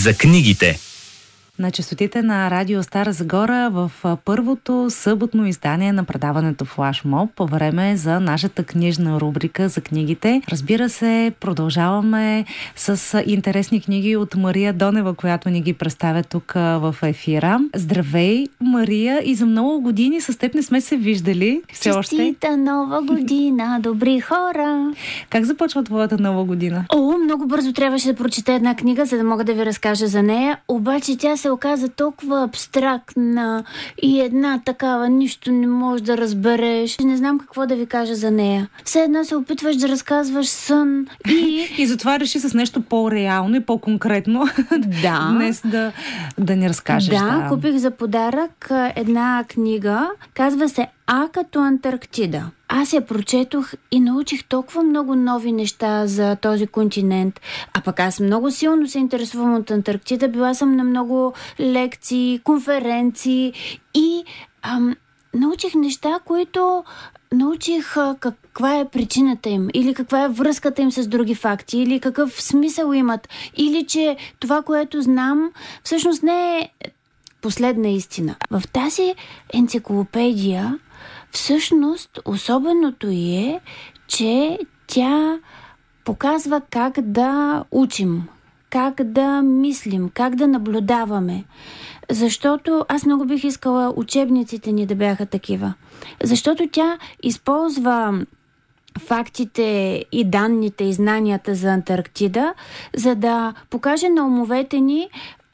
за книгите на частотите на Радио Стара Загора в първото съботно издание на предаването Флашмоб по време за нашата книжна рубрика за книгите. Разбира се, продължаваме с интересни книги от Мария Донева, която ни ги представя тук в ефира. Здравей, Мария, и за много години с теб не сме се виждали. Все Честита още. нова година, добри хора! Как започва твоята нова година? О, много бързо трябваше да прочета една книга, за да мога да ви разкажа за нея. Обаче тя се оказа толкова абстрактна и една такава, нищо не можеш да разбереш. Не знам какво да ви кажа за нея. Все едно се опитваш да разказваш сън и... и затова реши с нещо по-реално и по-конкретно да. днес да, да ни разкажеш. Да, да, купих за подарък една книга. Казва се А като Антарктида. Аз я прочетох и научих толкова много нови неща за този континент. А пък аз много силно се интересувам от Антарктида. Била съм на много лекции, конференции и ам, научих неща, които научих каква е причината им, или каква е връзката им с други факти, или какъв смисъл имат, или че това, което знам, всъщност не е последна истина. В тази енциклопедия Всъщност, особеното й е, че тя показва как да учим, как да мислим, как да наблюдаваме. Защото аз много бих искала учебниците ни да бяха такива. Защото тя използва фактите и данните и знанията за Антарктида, за да покаже на умовете ни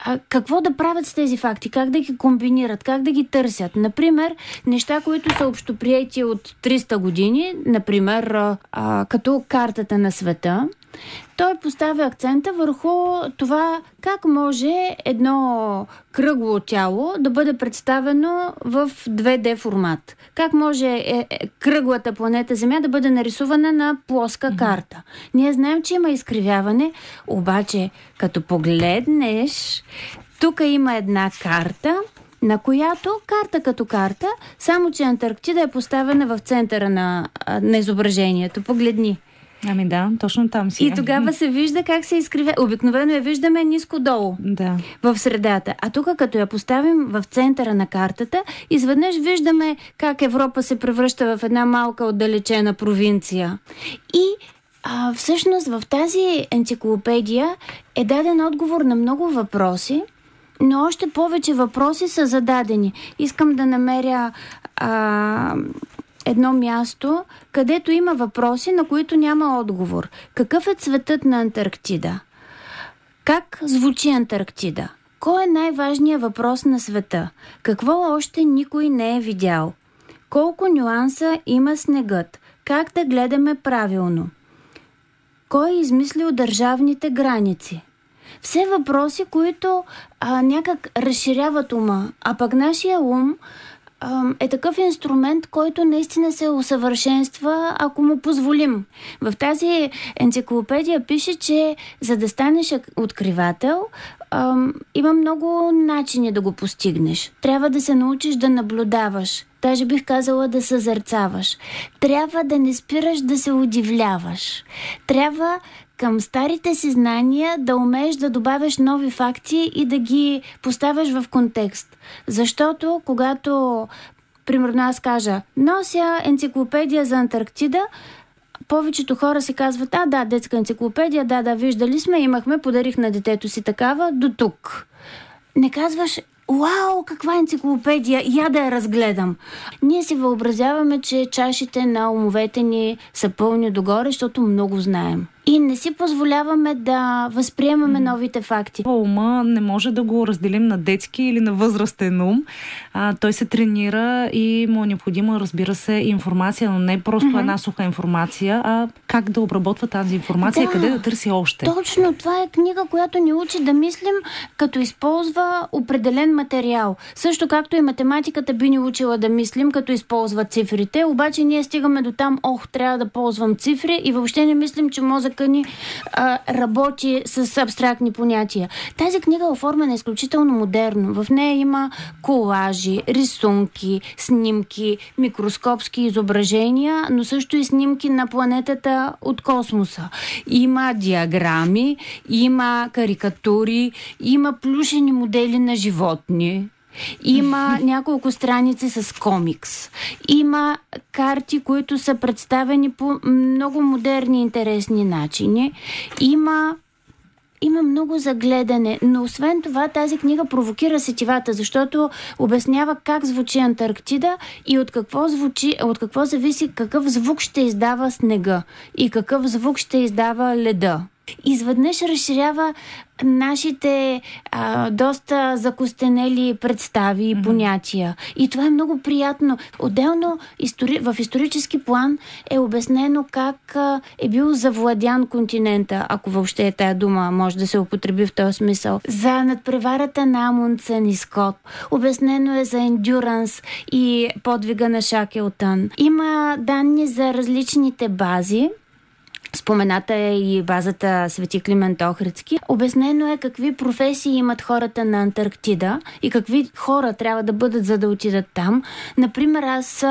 а, какво да правят с тези факти, как да ги комбинират, как да ги търсят. Например, неща, които са общоприети от 300 години, например, а, като картата на света, той поставя акцента върху това как може едно кръгло тяло да бъде представено в 2D формат. Как може е, е, кръглата планета Земя да бъде нарисувана на плоска mm-hmm. карта. Ние знаем, че има изкривяване, обаче като погледнеш, тук има една карта, на която карта като карта, само че Антарктида е поставена в центъра на, на изображението. Погледни. Ами да, точно там си. И тогава се вижда как се изкривя. Обикновено я виждаме ниско-долу. Да. В средата. А тук, като я поставим в центъра на картата, изведнъж виждаме как Европа се превръща в една малка отдалечена провинция. И а, всъщност в тази енциклопедия е даден отговор на много въпроси, но още повече въпроси са зададени. Искам да намеря а, едно място, където има въпроси, на които няма отговор. Какъв е цветът на Антарктида? Как звучи Антарктида? Кой е най-важният въпрос на света? Какво още никой не е видял? Колко нюанса има снегът? Как да гледаме правилно? Кой е измислил държавните граници? Все въпроси, които а, някак разширяват ума, а пък нашия ум е такъв инструмент, който наистина се усъвършенства, ако му позволим. В тази енциклопедия пише, че за да станеш откривател, има много начини да го постигнеш. Трябва да се научиш да наблюдаваш. Даже бих казала да съзърцаваш. Трябва да не спираш да се удивляваш. Трябва към старите си знания да умееш да добавяш нови факти и да ги поставяш в контекст. Защото когато, примерно аз кажа, нося енциклопедия за Антарктида, повечето хора си казват, а да, детска енциклопедия, да, да, виждали сме, имахме, подарих на детето си такава, до тук. Не казваш, Вау, каква енциклопедия! Я да я разгледам. Ние си въобразяваме, че чашите на умовете ни са пълни догоре, защото много знаем и не си позволяваме да възприемаме mm. новите факти. Ума не може да го разделим на детски или на възрастен ум. А, той се тренира и му е необходима, разбира се, информация, но не просто mm-hmm. една суха информация, а как да обработва тази информация да, и къде да търси още. Точно, това е книга, която ни учи да мислим, като използва определен материал. Също както и математиката би ни учила да мислим, като използва цифрите, обаче ние стигаме до там, ох, трябва да ползвам цифри и въобще не мислим, че мозък тъкани, а, работи с абстрактни понятия. Тази книга е оформена изключително модерно. В нея има колажи, рисунки, снимки, микроскопски изображения, но също и снимки на планетата от космоса. Има диаграми, има карикатури, има плюшени модели на животни, има няколко страници с комикс. Има карти, които са представени по много модерни, интересни начини. Има има много загледане, но освен това тази книга провокира сетивата, защото обяснява как звучи Антарктида и от какво, звучи, от какво зависи какъв звук ще издава снега и какъв звук ще издава леда изведнъж разширява нашите а, доста закостенели представи и понятия. И това е много приятно. Отделно истори... в исторически план е обяснено как а, е бил завладян континента, ако въобще е тая дума може да се употреби в този смисъл. За надпреварата на Амундсен и Скот. Обяснено е за ендюранс и подвига на Шакелтън. Има данни за различните бази, Спомената е и базата Свети Климент Охридски. Обяснено е какви професии имат хората на Антарктида и какви хора трябва да бъдат за да отидат там. Например, аз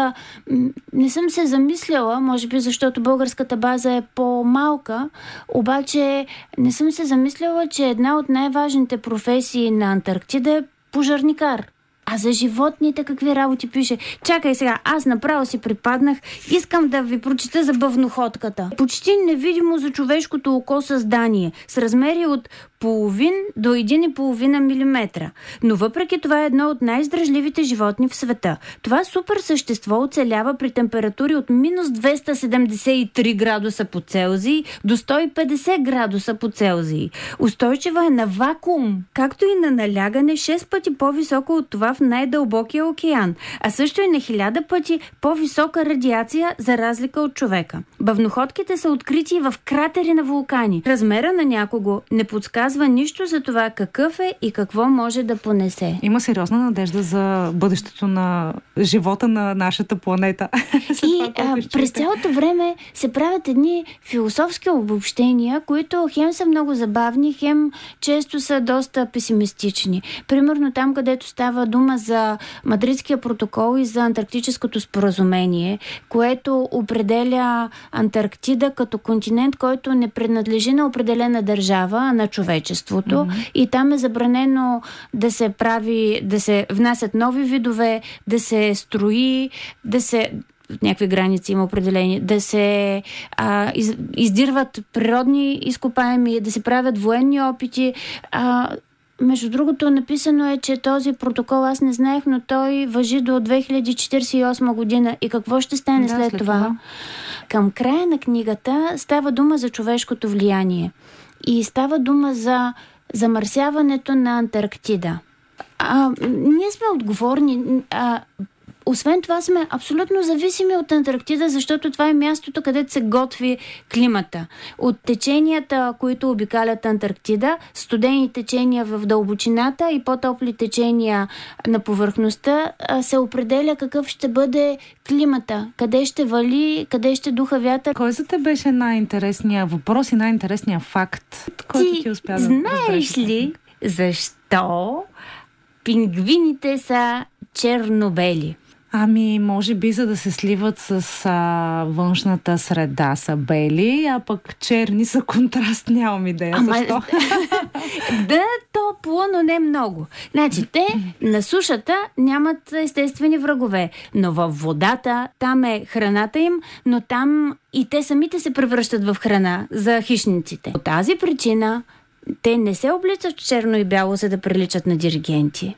не съм се замисляла, може би защото българската база е по-малка, обаче не съм се замисляла, че една от най-важните професии на Антарктида е пожарникар. А за животните какви работи пише? Чакай сега, аз направо си припаднах. Искам да ви прочита за бъвноходката. Почти невидимо за човешкото око създание, с размери от половин до 1,5 мм. Но въпреки това е едно от най-здръжливите животни в света. Това супер същество оцелява при температури от минус 273 градуса по Целзий до 150 градуса по Целзий. Устойчива е на вакуум, както и на налягане 6 пъти по-високо от това в най-дълбокия океан, а също и на хиляда пъти по-висока радиация за разлика от човека. Бъвноходките са открити в кратери на вулкани. Размера на някого не подсказва нищо за това какъв е и какво може да понесе. Има сериозна надежда за бъдещето на живота на нашата планета. и а, през цялото време се правят едни философски обобщения, които хем са много забавни, хем често са доста песимистични. Примерно там, където става дума дума за Мадридския протокол и за Антарктическото споразумение, което определя Антарктида като континент, който не принадлежи на определена държава, а на човечеството. Mm-hmm. И там е забранено да се прави, да се внасят нови видове, да се строи, да се някакви граници има определени, да се а, из, издирват природни изкопаеми, да се правят военни опити. А, между другото, написано е, че този протокол аз не знаех, но той въжи до 2048 година. И какво ще стане да, след, след това? това? Към края на книгата става дума за човешкото влияние. И става дума за замърсяването на Антарктида. А, ние сме отговорни. А, освен това сме абсолютно зависими от Антарктида, защото това е мястото, където се готви климата. От теченията, които обикалят Антарктида, студени течения в дълбочината и по-топли течения на повърхността, се определя какъв ще бъде климата, къде ще вали, къде ще духа вятър. Кой за те беше най-интересният въпрос и най-интересният факт, който ти, ти успя да знаеш ли защо пингвините са чернобели? Ами, може би за да се сливат с а, външната среда са бели, а пък черни са контраст, нямам идея Ама, защо. да, топло, но не много. Значи, те на сушата нямат естествени врагове, но във водата там е храната им, но там и те самите се превръщат в храна за хищниците. По тази причина те не се обличат черно и бяло, за да приличат на диригенти,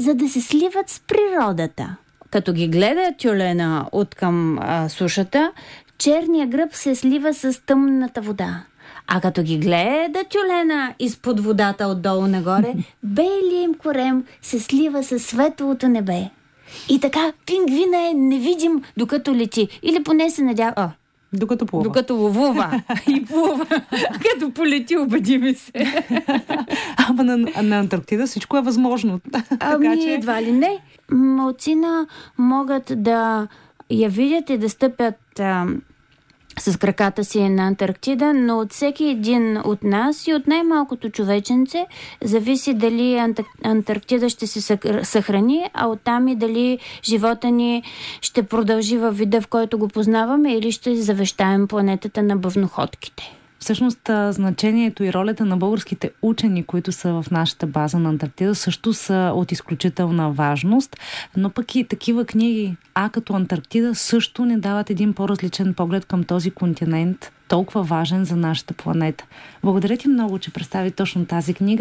за да се сливат с природата. Като ги гледа тюлена от към а, сушата, черния гръб се слива с тъмната вода. А като ги гледа тюлена изпод водата отдолу нагоре, белият им корем се слива с светлото небе. И така пингвина е невидим докато лети. Или поне се надява. Докато плува. Докато ловува и плува. Като полети, обади ми се. Ама на, на Антарктида всичко е възможно. Ами, така, че... едва ли не. Малцина могат да я видят и да стъпят а, с краката си на Антарктида, но от всеки един от нас и от най-малкото човеченце зависи дали Антарктида ще се съхрани, а оттам и дали живота ни ще продължи във вида, в който го познаваме или ще завещаем планетата на бъвноходките. Всъщност значението и ролята на българските учени, които са в нашата база на Антарктида, също са от изключителна важност, но пък и такива книги, а като Антарктида, също не дават един по-различен поглед към този континент, толкова важен за нашата планета. Благодаря ти много, че представи точно тази книга.